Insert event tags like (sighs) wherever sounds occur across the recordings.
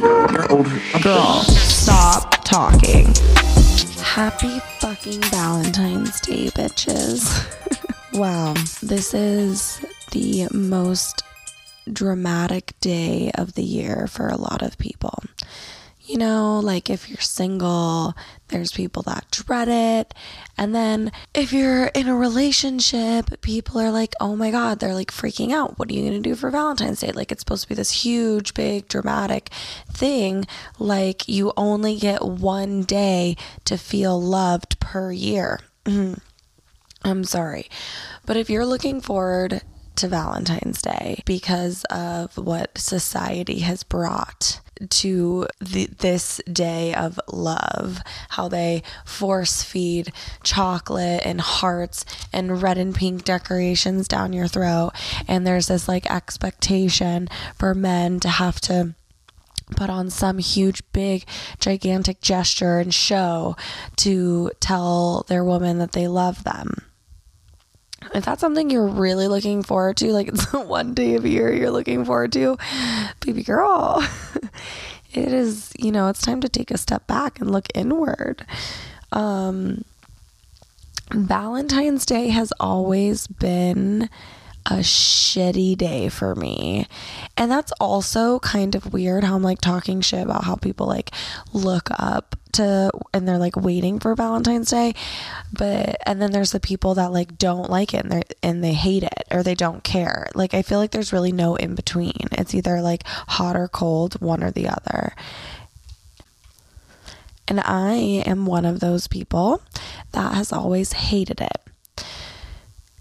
You're old. Girl, stop talking. Happy fucking Valentine's Day, bitches. (laughs) wow, this is the most dramatic day of the year for a lot of people. You know, like if you're single, there's people that dread it. And then if you're in a relationship, people are like, oh my God, they're like freaking out. What are you going to do for Valentine's Day? Like it's supposed to be this huge, big, dramatic thing. Like you only get one day to feel loved per year. (clears throat) I'm sorry. But if you're looking forward to Valentine's Day because of what society has brought to the, this day of love, how they force feed chocolate and hearts and red and pink decorations down your throat. And there's this like expectation for men to have to put on some huge, big, gigantic gesture and show to tell their woman that they love them if that's something you're really looking forward to, like (laughs) it's one day of the year you're looking forward to, baby girl, (laughs) it is, you know, it's time to take a step back and look inward. Um, Valentine's Day has always been a shitty day for me. And that's also kind of weird how I'm like talking shit about how people like look up to and they're like waiting for Valentine's Day. But and then there's the people that like don't like it and they and they hate it or they don't care. Like I feel like there's really no in between. It's either like hot or cold, one or the other. And I am one of those people that has always hated it.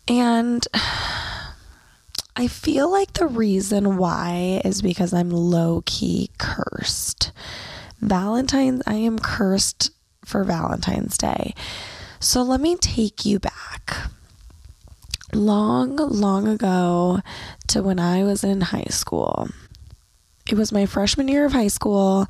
And I feel like the reason why is because I'm low key cursed. Valentine's, I am cursed for Valentine's Day. So let me take you back long, long ago to when I was in high school. It was my freshman year of high school.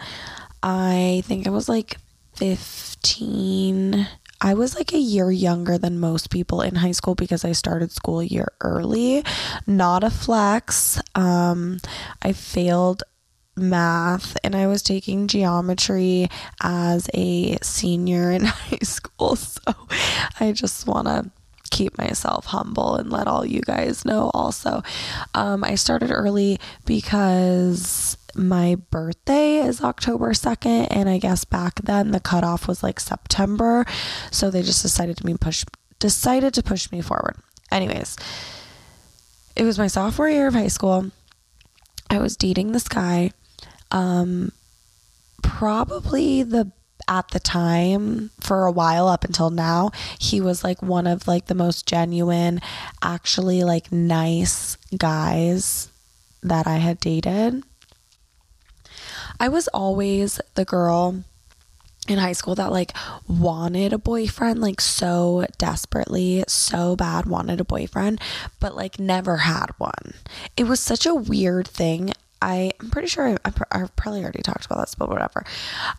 I think I was like 15 I was like a year younger than most people in high school because I started school a year early. Not a flex. Um, I failed math and I was taking geometry as a senior in (laughs) high school. So I just want to keep myself humble and let all you guys know also. Um, I started early because my birthday is October 2nd, and I guess back then the cutoff was like September. So they just decided to me push decided to push me forward. Anyways, it was my sophomore year of high school. I was dating this guy. Um probably the at the time for a while up until now he was like one of like the most genuine actually like nice guys that I had dated I was always the girl in high school that like wanted a boyfriend like so desperately so bad wanted a boyfriend but like never had one it was such a weird thing I, I'm pretty sure I, I, have probably already talked about this, but whatever.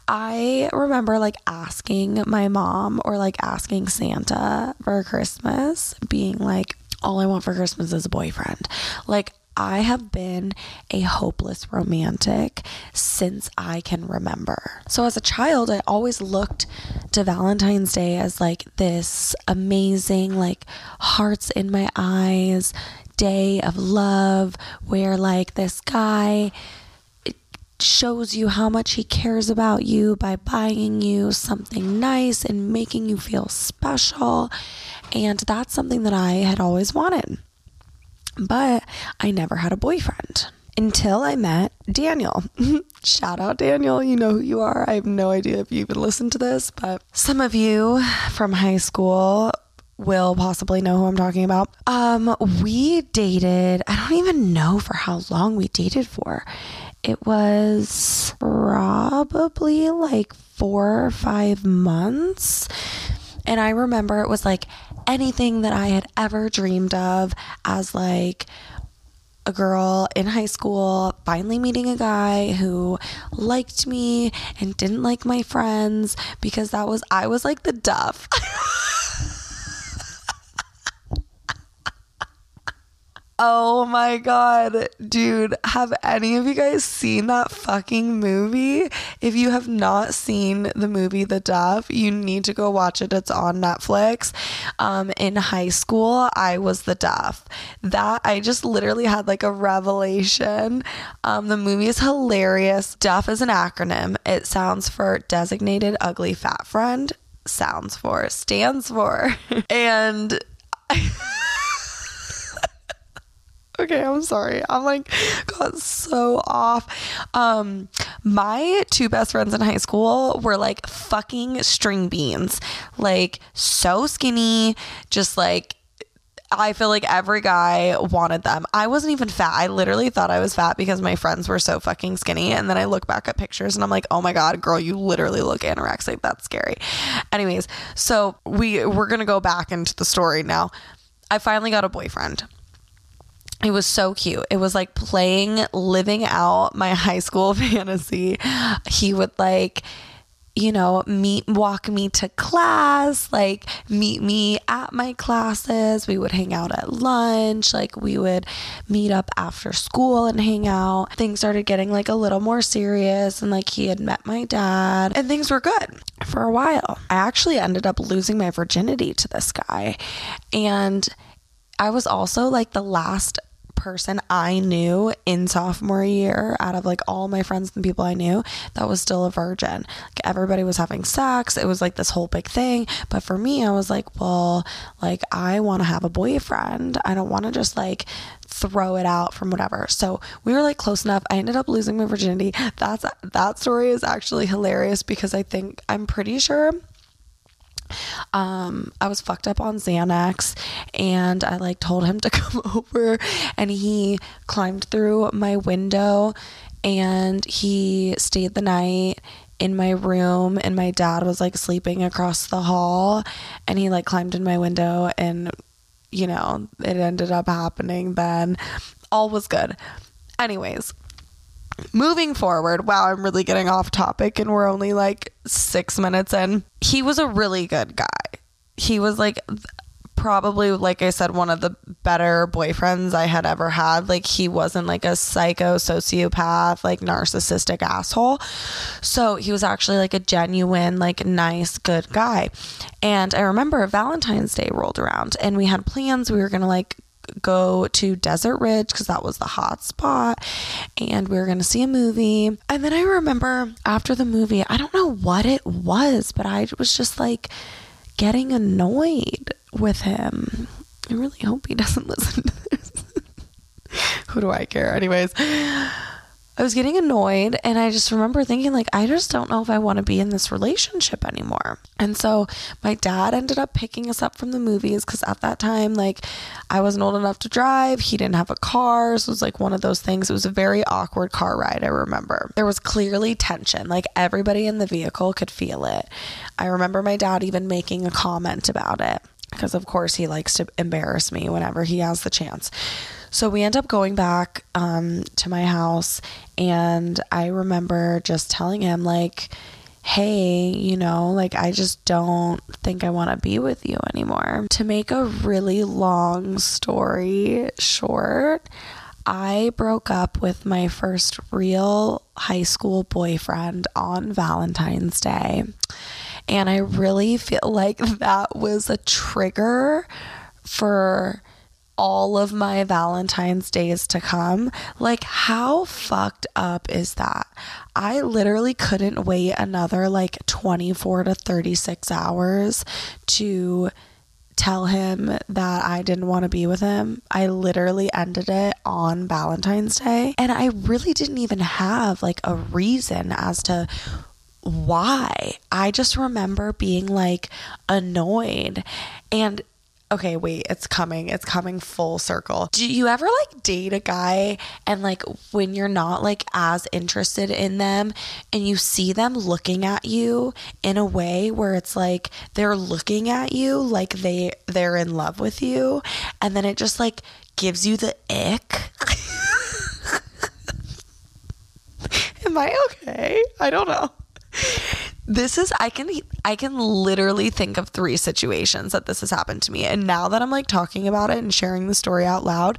I remember like asking my mom or like asking Santa for Christmas, being like, all I want for Christmas is a boyfriend. Like, I have been a hopeless romantic since I can remember. So, as a child, I always looked to Valentine's Day as like this amazing, like hearts in my eyes day of love where like this guy shows you how much he cares about you by buying you something nice and making you feel special. And that's something that I had always wanted. But I never had a boyfriend until I met Daniel. (laughs) Shout out Daniel, you know who you are. I have no idea if you even listened to this, but some of you from high school will possibly know who I'm talking about. Um we dated, I don't even know for how long we dated for. It was probably like 4 or 5 months. And I remember it was like anything that I had ever dreamed of as like a girl in high school finally meeting a guy who liked me and didn't like my friends because that was I was like the duff. (laughs) Oh my god, dude, have any of you guys seen that fucking movie? If you have not seen the movie The DUFF, you need to go watch it. It's on Netflix. Um, in high school, I was the DUFF. That I just literally had like a revelation. Um, the movie is hilarious. DUFF is an acronym. It sounds for designated ugly fat friend. Sounds for, stands for. (laughs) and (laughs) okay i'm sorry i'm like got so off um my two best friends in high school were like fucking string beans like so skinny just like I feel like every guy wanted them. I wasn't even fat. I literally thought I was fat because my friends were so fucking skinny. And then I look back at pictures and I'm like, oh my God, girl, you literally look anorexic. That's scary. Anyways, so we we're gonna go back into the story now. I finally got a boyfriend it was so cute. It was like playing, living out my (laughs) high school (laughs) fantasy. He would like, you know, meet, walk me to class, like meet me at my classes. We would hang out at lunch. Like we would meet up after school and hang out. Things started getting like a little more serious and like he had met my dad and things were good for a while. I actually ended up losing my virginity to this guy. And I was also like the last person I knew in sophomore year out of like all my friends and people I knew that was still a virgin. Like everybody was having sex. It was like this whole big thing. But for me, I was like, well, like I want to have a boyfriend. I don't want to just like throw it out from whatever. So we were like close enough. I ended up losing my virginity. That's that story is actually hilarious because I think I'm pretty sure um, I was fucked up on Xanax and I like told him to (laughs) come over and he climbed through my window and he stayed the night in my room and my dad was like sleeping across the hall and he like climbed in my window and you know it ended up happening then. All was good. Anyways moving forward, wow, I'm really getting off topic and we're only like six minutes in. He was a really good guy. He was like probably, like I said, one of the better boyfriends I had ever had. Like, he wasn't like a psycho, sociopath, like narcissistic asshole. So, he was actually like a genuine, like nice, good guy. And I remember Valentine's Day rolled around and we had plans. We were going to like go to Desert Ridge because that was the hot spot and we were going to see a movie. And then I remember after the movie, I don't know what it was, but I was just like getting annoyed with him. I really hope he (laughs) doesn't listen to this. (laughs) Who do I care? Anyways, I was getting annoyed and I just remember thinking like I just don't know if I want to be in this relationship anymore. And so my dad ended up picking us up from the movies cuz at that time like I wasn't old enough to drive, he didn't have a car, so it was like one of those things. It was a very awkward car ride, I remember. There was clearly tension, like everybody in the vehicle could feel it. I remember my dad even making a comment about it because of course he likes to embarrass me whenever he has the chance. So we end up going back um, to my house, and I remember just telling him, like, hey, you know, like I just don't think I want to be with you anymore. To make a really long story short, I broke up with my first real high school boyfriend on Valentine's Day. And I really feel like that was a trigger for all of my Valentine's days to come. Like, how fucked up is that? I literally couldn't wait another like 24 to 36 hours to tell him that I didn't want to be with him. I literally ended it on Valentine's Day. And I really didn't even have like a reason as to why. I just remember being like annoyed. And okay, wait, it's coming. It's coming full circle. Do you ever like date a guy and like when you're not like as interested in them and you see them looking at you in a way where it's like they're looking at you like they they're in love with you and then it just like gives you the ick? (laughs) Am I okay? I don't know this is I can I can literally think of three situations that this has happened to me. And now that I'm like talking about it and sharing the story out loud,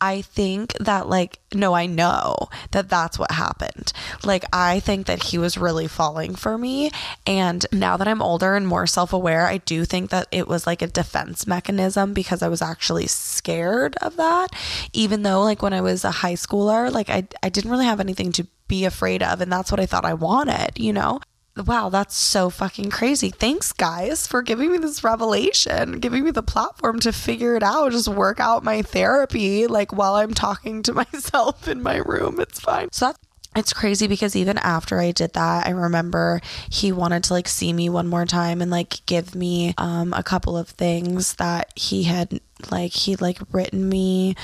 I think that like no, I know that that's what happened. Like, I think that he was really falling for me. And now that I'm older and more self aware, I do think that it was like a defense mechanism because I was actually scared of that. Even though, like, when I was a high schooler, like, I, I didn't really have anything to be afraid of. And that's what I thought I wanted, you know? Wow, that's so fucking crazy. Thanks, guys, for giving me this revelation, giving me the platform to figure it out, just work out my therapy like while I'm talking to (laughs) myself in my room. It's fine. So that's it's crazy because even after I did that, I remember he wanted to like see me one more time and like give me um, a couple of things that he had like he like written me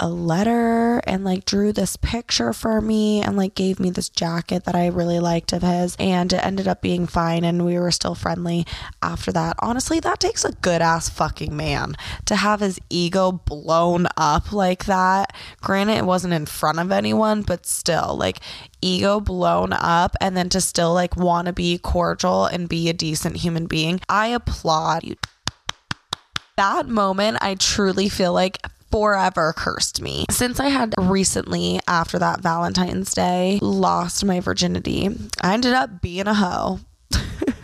a letter and like drew this picture for me and like gave me this jacket that I really liked of his and it ended up being fine and we were still friendly after that. Honestly, that takes a good ass fucking man to have his ego blown up like that. Granted, it wasn't in front of anyone, but still, like ego blown up and then to still like want to be cordial and be a decent human being. I applaud you that moment, I truly feel like forever cursed me. Since I had recently, after that Valentine's Day, lost my virginity, I ended up being a hoe. (laughs)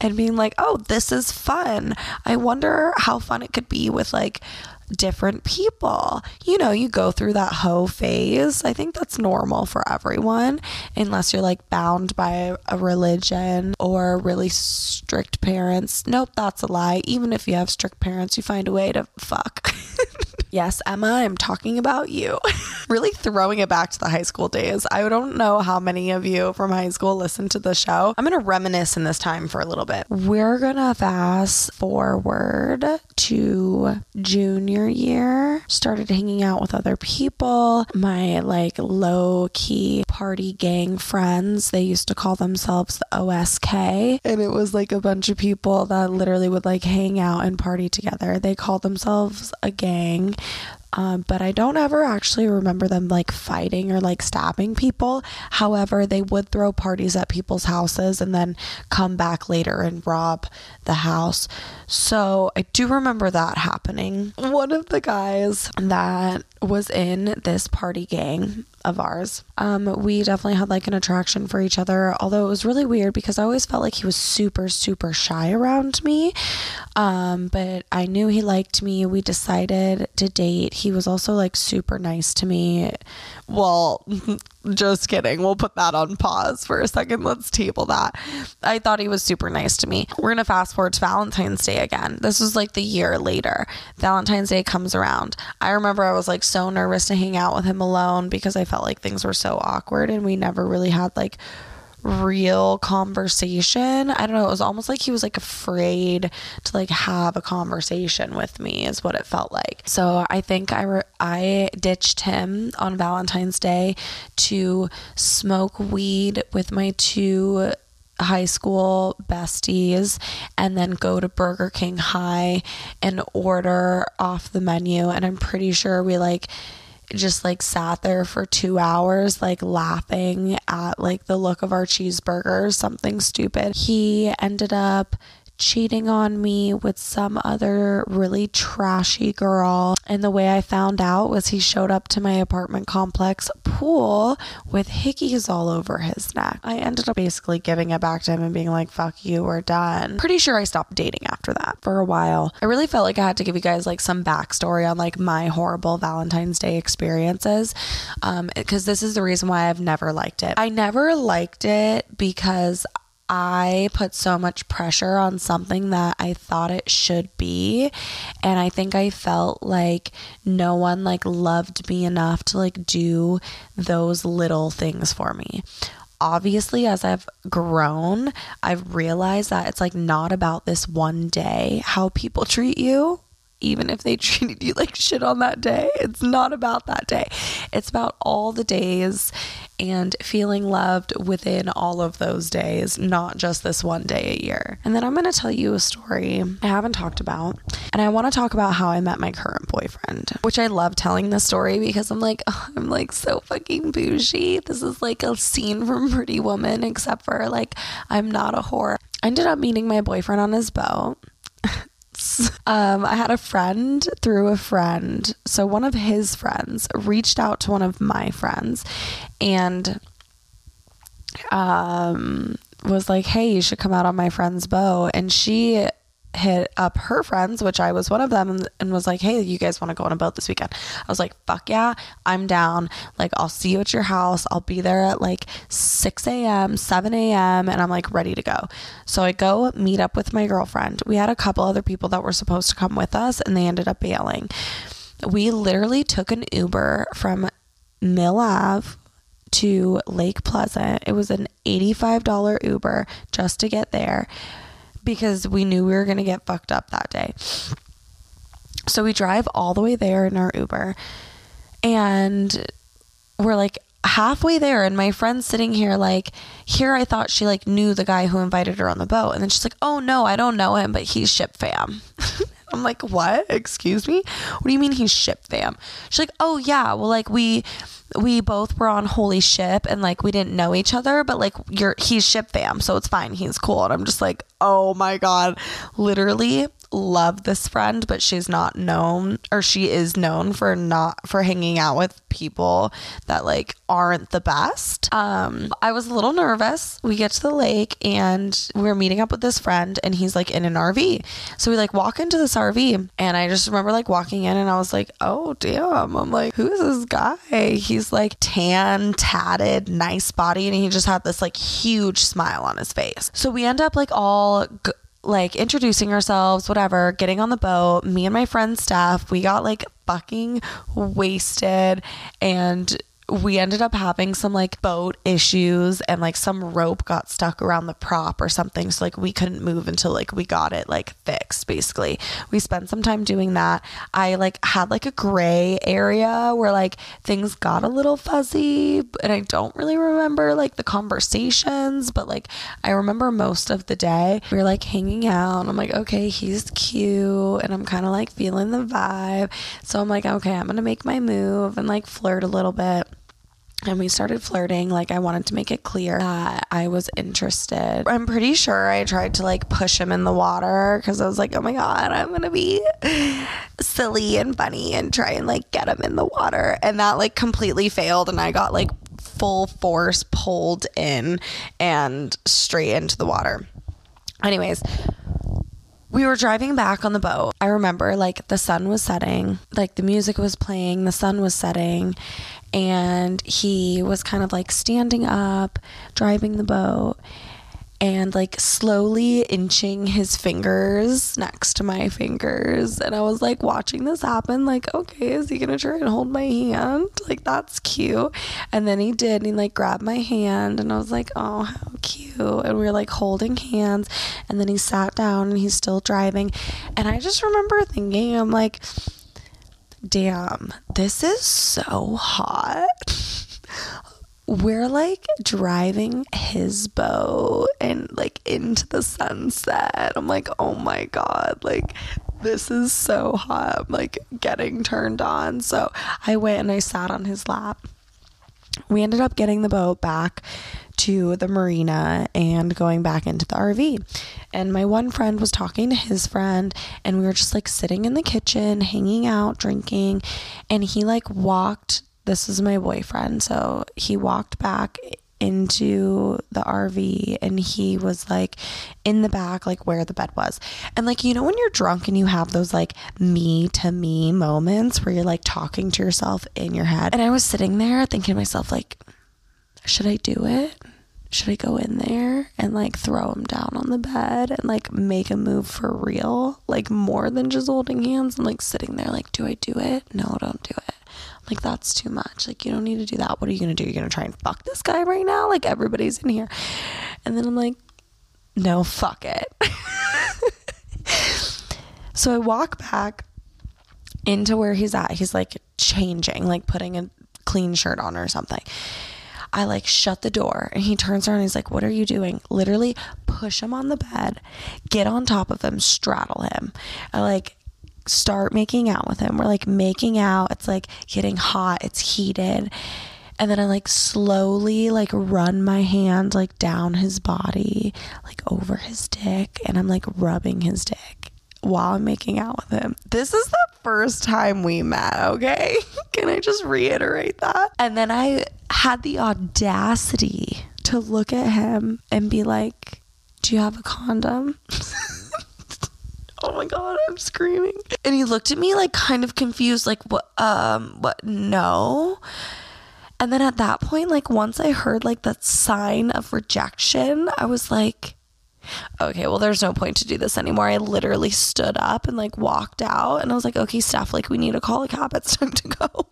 and being like, oh, this is fun. I wonder how fun it could be with like different people. You know, you go through that hoe phase. I think that's normal for everyone, unless you're like bound by a religion or really strict parents. Nope, that's a lie. Even if you have strict parents, you find a way to fuck. (laughs) Yes, Emma, I'm talking about you. (laughs) really throwing it back to the high school days. I don't know how many of you from high school listen to the show. I'm going to reminisce in this time for a little bit. We're going to fast forward to junior year. Started hanging out with other people. My like low key party gang friends, they used to call themselves the OSK. And it was like a bunch of people that literally would like hang out and party together. They called themselves a gang um, but I don't ever actually remember them like fighting or like stabbing people. However, they would throw parties at people's houses and then come back later and rob the house. So I do remember that happening. One of the guys that was in this party gang of ours. Um, we definitely had like an attraction for each other, although it was really weird because I always felt like he was super, super shy around me. Um, but I knew he liked me. We decided to date. He was also like super nice to me. Well, (laughs) just kidding. We'll put that on pause for a second. Let's table that. I thought he was super nice to me. We're going to fast forward to Valentine's Day again. This was like the year later. Valentine's Day comes around. I remember I was like so nervous to hang out with him alone because I felt like things were so awkward and we never really had like real conversation. I don't know, it was almost like he was like afraid to like have a conversation with me is what it felt like. So I think I re- I ditched him on Valentine's Day to smoke weed with my two high school besties and then go to Burger King High and order off the menu and I'm pretty sure we like just like sat there for two hours, like laughing at like the look of our cheeseburgers, something stupid. He ended up cheating on me with some other really trashy girl. And the way I found out was he showed up to my apartment complex pool with hickeys all over his neck. I ended up basically giving it back to him and being like, fuck you, we're done. Pretty sure I stopped dating after that for a while. I really felt like I had to give you guys like some backstory on like my horrible Valentine's Day experiences. Um, because this is the reason why I've never liked it. I never liked it because I put so much pressure on something that I thought it should be and I think I felt like no one like loved me enough to like do those little things for me. Obviously, as I've grown, I've realized that it's like not about this one day how people treat you even if they (laughs) treated you like shit on that day. It's not about that day. It's about all the days and feeling loved within all of those days, not just this one day a year. And then I'm going to tell you a story I haven't talked about. And I want to talk about how I met my current boyfriend, which I love telling this story because I'm like, (laughs) oh, I'm like so fucking bougie. This is like a scene from Pretty Woman, except for like I'm not a whore. I ended up meeting my boyfriend on his boat. (laughs) um, I had a friend through a friend. So one of his friends reached out to one of my friends and um, was like, hey, you should come out on my friend's boat. And she hit up her friends, which I was one of them, and, was like, Hey, you guys want to go on a boat this weekend? I was like, Fuck yeah, I'm down. Like, I'll see you at your house. I'll be there at like 6 a.m., 7 a.m., and I'm like ready to go. So I go meet up with my girlfriend. We had a couple other people that were supposed to come with us, and they ended up bailing. We literally took an Uber from Mill Ave to Lake Pleasant. It was an $85 Uber just to get there because we knew we were going to get fucked up that day. So we drive all the way there in our Uber and we're like halfway there and my friend's sitting here like here I thought she like knew the guy who invited her on the boat and then she's like, "Oh no, I don't know him, but he's ship fam." (laughs) I'm like, "What? Excuse me? What do you mean he's ship fam?" She's like, "Oh yeah, well like we we both were on Holy Ship and like we didn't know each other but like you're he's ship fam so it's fine he's cool and i'm just like oh my god literally love this friend, but she's not known or she is known for not for hanging out with people that like aren't the best. Um I was a little nervous. We get to the lake and we're meeting up with this friend and he's like in an RV. So we like walk into this RV and I just remember like walking in and I was like, "Oh, damn." I'm like, "Who is this guy?" He's like tan, tatted, nice body and he just had this like huge smile on his face. So we end up like all g- like introducing ourselves, whatever, getting on the boat. Me and my friend Steph, we got like fucking wasted and we ended up having some like boat issues and like some rope got stuck around the prop or something. So like we couldn't move until like we got it like fixed basically. We spent some time doing that. I like had like a gray area where like things got a little fuzzy and i don't really remember like the conversations but like i remember most of the day we were like hanging out i'm like okay he's cute and i'm kind of like feeling the vibe. So i'm like okay i'm gonna make my move and like flirt a little bit and we started flirting like i wanted to make it clear that i was interested. I'm pretty sure i tried to like push him in the water because i was like oh my god i'm gonna be silly and funny and try and like get him in the water. And that like completely failed and i got like full force pulled in and straight into the water. Anyways we were driving back on the boat. I remember like the sun was setting, like the music was playing, the sun was setting, and he was kind of like standing up, driving the boat, and like slowly inching his fingers next to my fingers. And I was like watching this happen, like, okay, is he gonna try and hold my hand? Like, that's cute. And then he did, and he like grabbed my hand, and I was like, oh, how cute. And we were like holding hands, and then he sat down and he's still driving. And I just remember thinking, I'm like, damn, this is so hot. We're like driving his boat and like into the sunset. I'm like, oh my God, like this is so hot. I'm like getting turned on. So I went and I sat on his lap. We ended up getting the boat back to the marina and going back into the RV. And my one friend was talking to his friend, and we were just like sitting in the kitchen, hanging out, drinking. And he like walked, this is my boyfriend. So he walked back into the RV and he was like in the back, like where the bed was. And like, you know, when you're drunk and you have those like me to me moments where you're like talking to yourself in your head. And I was sitting there thinking to myself, like, should I do it? Should I go in there and like throw him down on the bed and like make a move for real? Like more than just holding hands and like sitting there, like, do I do it? No, don't do it. Like, that's too much. Like, you don't need to do that. What are you going to do? You're going to try and fuck this guy right now? Like, everybody's in here. And then I'm like, no, fuck it. (laughs) so I walk back into where he's at. He's like changing, like putting a clean shirt on or something. I like shut the door and he turns around and he's like, What are you doing? Literally push him on the bed, get on top of him, straddle him. I like start making out with him. We're like making out. It's like getting hot, it's heated. And then I like slowly like run my hand like down his body, like over his dick, and I'm like rubbing his dick while I'm making out with him. This is the first time we met, okay? (laughs) Can I just reiterate that? And then I had the audacity to look at him and be like, Do you have a condom? (laughs) oh my god, I'm screaming. And he looked at me like kind of confused, like, what um what no. And then at that point, like once I heard like that sign of rejection, I was like, okay, well, there's no point to do this anymore. I literally stood up and like walked out and I was like, okay, Steph, like we need to call a cab. It's time to go.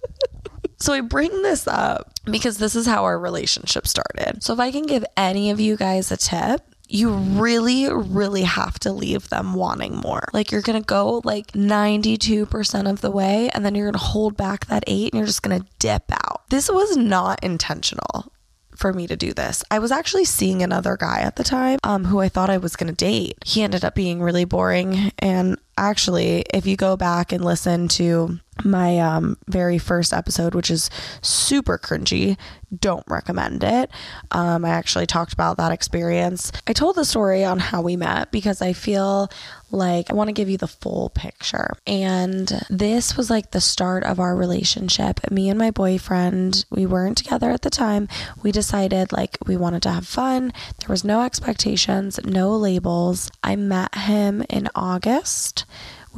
(laughs) so I bring this up because this is how our relationship started. So if I can give any of you guys a tip, you really, really have to leave them wanting more. Like you're gonna go like 92% of the way and then you're gonna hold back that eight and you're just gonna dip out. This was not intentional for me to do this. I was actually seeing another guy at the time um, who I thought I was going to date. He ended up being really boring. And actually, if you go back and listen to my um, very first episode, which is super cringy. Don't recommend it. Um, I actually talked about that experience. I told the story on how we met because I feel like I want to give you the full picture. And this was like the start of our relationship. Me and my boyfriend, we weren't together at the time. We decided like we wanted to have fun. There was no expectations, no labels. I met him in August.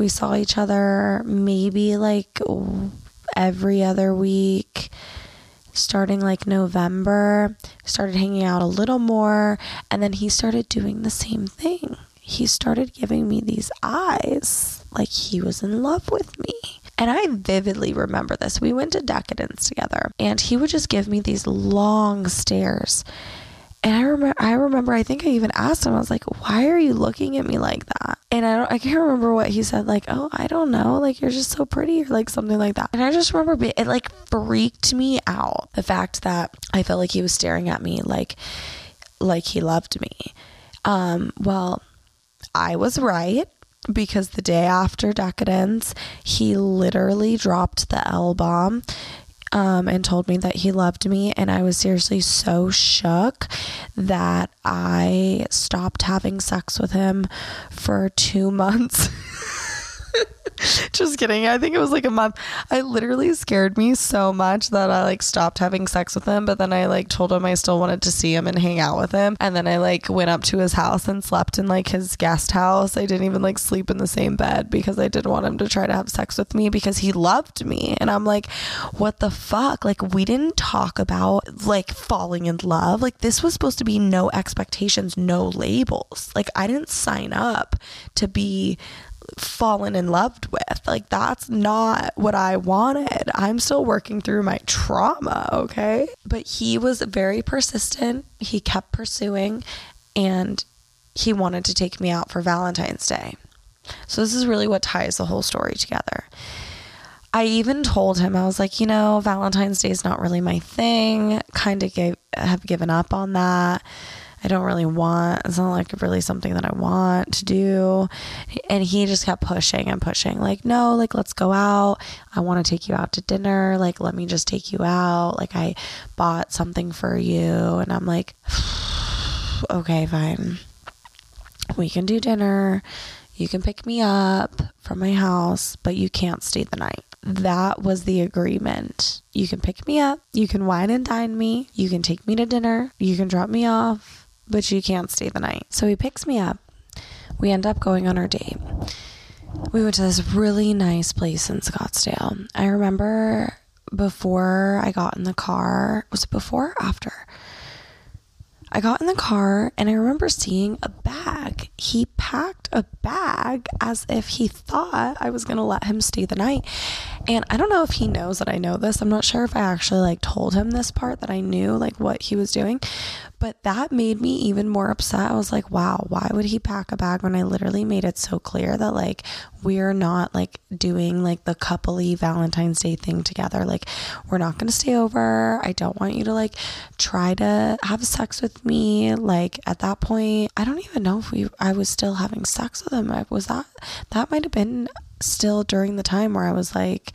We saw each other maybe like every other week starting like November, started hanging out a little more, and then he started doing the same thing. He started giving me these eyes like he was in love with me. And I vividly remember this. We went to Decadence together, and he would just give me these long stares. And I remember, I remember, I think I even asked him, I was like, why are you looking at me like that? And I don't, I can't remember what he said, like, oh, I don't know, like, you're just so pretty, or like something like that. And I just remember it, like, freaked me out. The fact that I felt like he was staring at me like, like he loved me. Um, well, I was right because the day after Decadence, he literally dropped the L bomb um, and told me that he loved me. And I was seriously so shook that I stopped having sex with him for two months. (laughs) (laughs) Just kidding. I think it was like a month. I literally scared me so much that I like stopped having sex with him, but then I like told him I still wanted to see him and hang out with him. And then I like went up to his house and slept in like his guest house. I didn't even like sleep in the same bed because I didn't want him to try to have sex with me because he loved me. And I'm like, what the fuck? Like we didn't talk about like falling in love. Like this was supposed to be no expectations, no labels. Like I didn't sign up to be fallen in love with. Like, that's not what I wanted. I'm still working through my trauma, okay? But he was very persistent. He kept pursuing and he wanted to take me out for Valentine's Day. So, this is really what ties the whole story together. I even told him, I was like, you know, Valentine's Day is not really my thing. Kind of have given up on that. I don't really want. It's not like really something that I want to do. And he just kept pushing and pushing, like, no, like, let's go out. I want to take you out to dinner. Like, let me just take you out. Like, I bought something for you. And I'm like, (sighs) okay, fine. We can do dinner. You can pick me up from my house, but you can't stay the night that was the agreement. You can pick me up, you can wine and dine me, you can take me to dinner, you can drop me off, but you can't stay the night. So he picks me up. We end up going on our date. We went to this really nice place in Scottsdale. I remember before I got in the car, was it before or after? I got in the car and I remember seeing a bag. He packed a bag as if he thought I was going to let him stay the night. And I don't know if he knows that I know this. I'm not sure if I actually like told him this part that I knew like what he was doing, but that made me even more upset. I was like, wow, why would he pack a bag when I literally made it so clear that like we're not like doing like the coupley Valentine's Day thing together? Like, we're not going to stay over. I don't want you to like try to have sex with me. Like, at that point, I don't even know if we, I was still having sex with him. I was that, that might have been still during the time where I was like,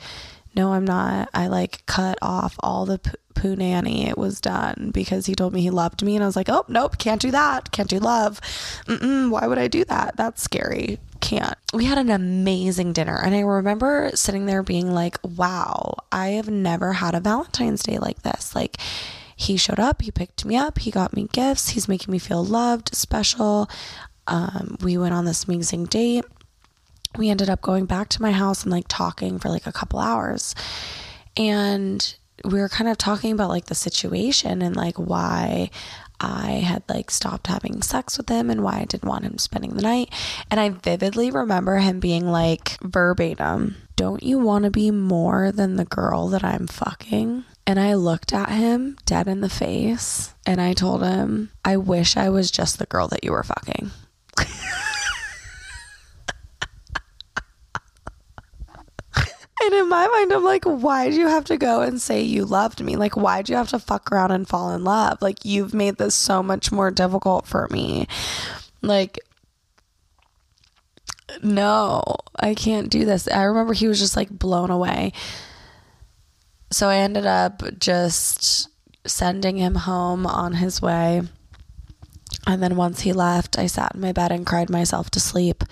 no, I'm not. I like cut off all the poo nanny. It was done because he told me he loved me. And I was like, oh, nope, can't do that. Can't do love. Mm-mm, why would I do that? That's scary. Can't. We had an amazing dinner. And I remember sitting there being like, wow, I have never had a Valentine's Day like this. Like, he showed up, he picked me up, he got me gifts, he's making me feel loved, special. Um, we went on this amazing date. We ended up going back to my house and like talking for like a couple hours. And we were kind of talking about like the situation and like why I had like stopped having sex with him and why I didn't want him spending the night. And I vividly remember him being like verbatim, Don't you want to be more than the girl that I'm fucking? And I looked at him dead in the face and I told him, I wish I was just the girl that you were fucking. And in my mind, I'm like, why do you have to go and say you loved me? Like, why do you have to fuck around and fall in love? Like, you've made this so much more difficult for me. Like, no, I can't do this. I remember he was just like blown away. So I ended up just sending him home on his way. And then once he left, I sat in my bed and cried myself to sleep.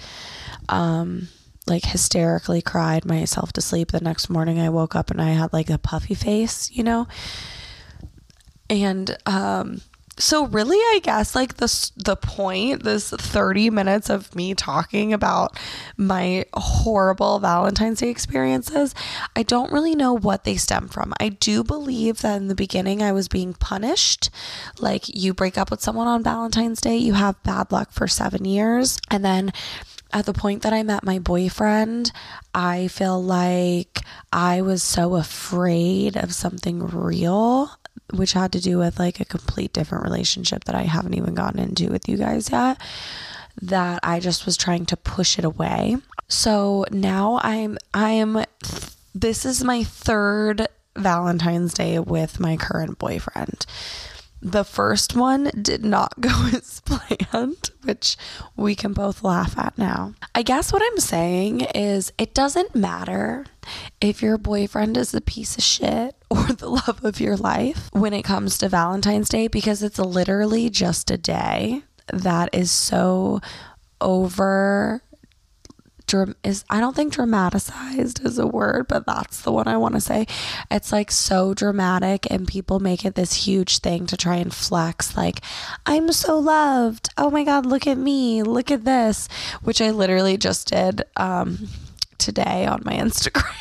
Um, like hysterically cried myself to sleep. The next morning I woke up and I had like a puffy face, you know? And um so really I guess like the the point this 30 minutes of me talking about my horrible Valentine's Day experiences, I don't really know what they stem from. I do believe that in the beginning I was being punished. Like you break up with someone on Valentine's Day, you have bad luck for 7 years and then at the point that I met my boyfriend, I feel like I was so afraid of something real, which had to do with like a complete different relationship that I haven't even gotten into with you guys yet, that I just was trying to push it away. So now I'm, I am, this is my third Valentine's Day with my current boyfriend. The first one did not (laughs) go as planned, which we can both laugh at now. I guess what I'm saying is it doesn't matter if your boyfriend is a piece of shit (laughs) or the love of your life when it comes to Valentine's Day because it's literally just a day that is so over is I don't think dramatized is a word, but that's the one I want to say. It's like so dramatic and people make it this huge thing to try and flex like I'm so loved. Oh my god, look at me. Look at this, which I literally just did um today on my Instagram.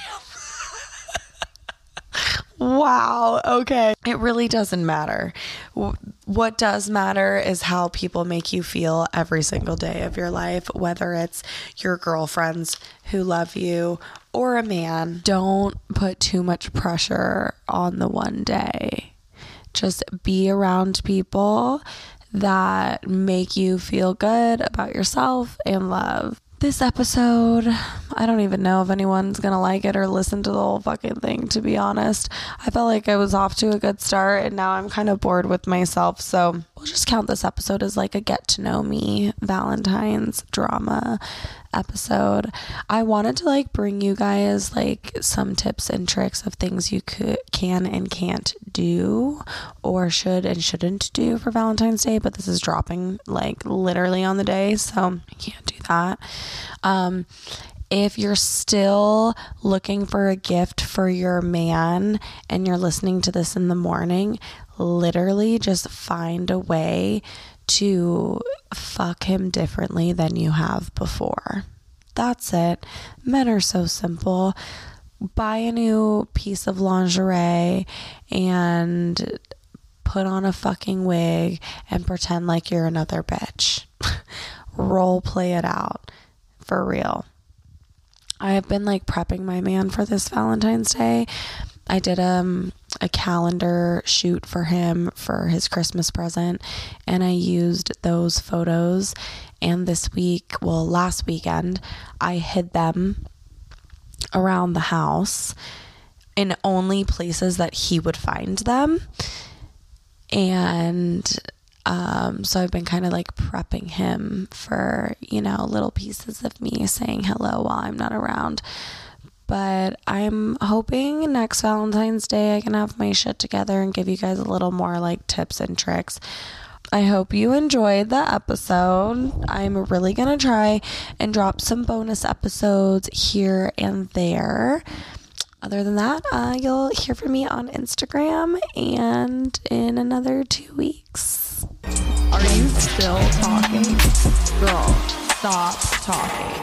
(laughs) Wow. Okay. It really doesn't matter. What does matter is how people make you feel every single day of your life, whether it's your girlfriends who love you or a man. Don't put too much pressure on the one day. Just be around people that make you feel good about yourself and love this episode, I don't even know if anyone's gonna like it or listen to the whole fucking thing, to be honest. I felt like I was off to a good start and now I'm kind of bored with myself. So we'll just count this episode as like a get to know me Valentine's drama episode. I wanted to like bring you guys like some tips and tricks of things you could can and can't do or should and shouldn't do for Valentine's Day, but this is dropping like literally on the day, so I can't do that. Um if you're still looking for a gift for your man and you're listening to this in the morning, literally just find a way to fuck him differently than you have before. That's it. Men are so simple. Buy a new piece of lingerie and put on a fucking wig and pretend like you're another bitch. (laughs) Role play it out for real. I have been like prepping my man for this Valentine's Day. I did um, a calendar shoot for him for his Christmas present, and I used those photos. And this week, well, last weekend, I hid them around the house in only places that he would find them. And um, so I've been kind of like prepping him for, you know, little pieces of me saying hello while I'm not around. But I'm hoping next Valentine's Day I can have my shit together and give you guys a little more like tips and tricks. I hope you enjoyed the episode. I'm really going to try and drop some bonus episodes here and there. Other than that, uh, you'll hear from me on Instagram and in another two weeks. Are you still talking? Girl, stop talking.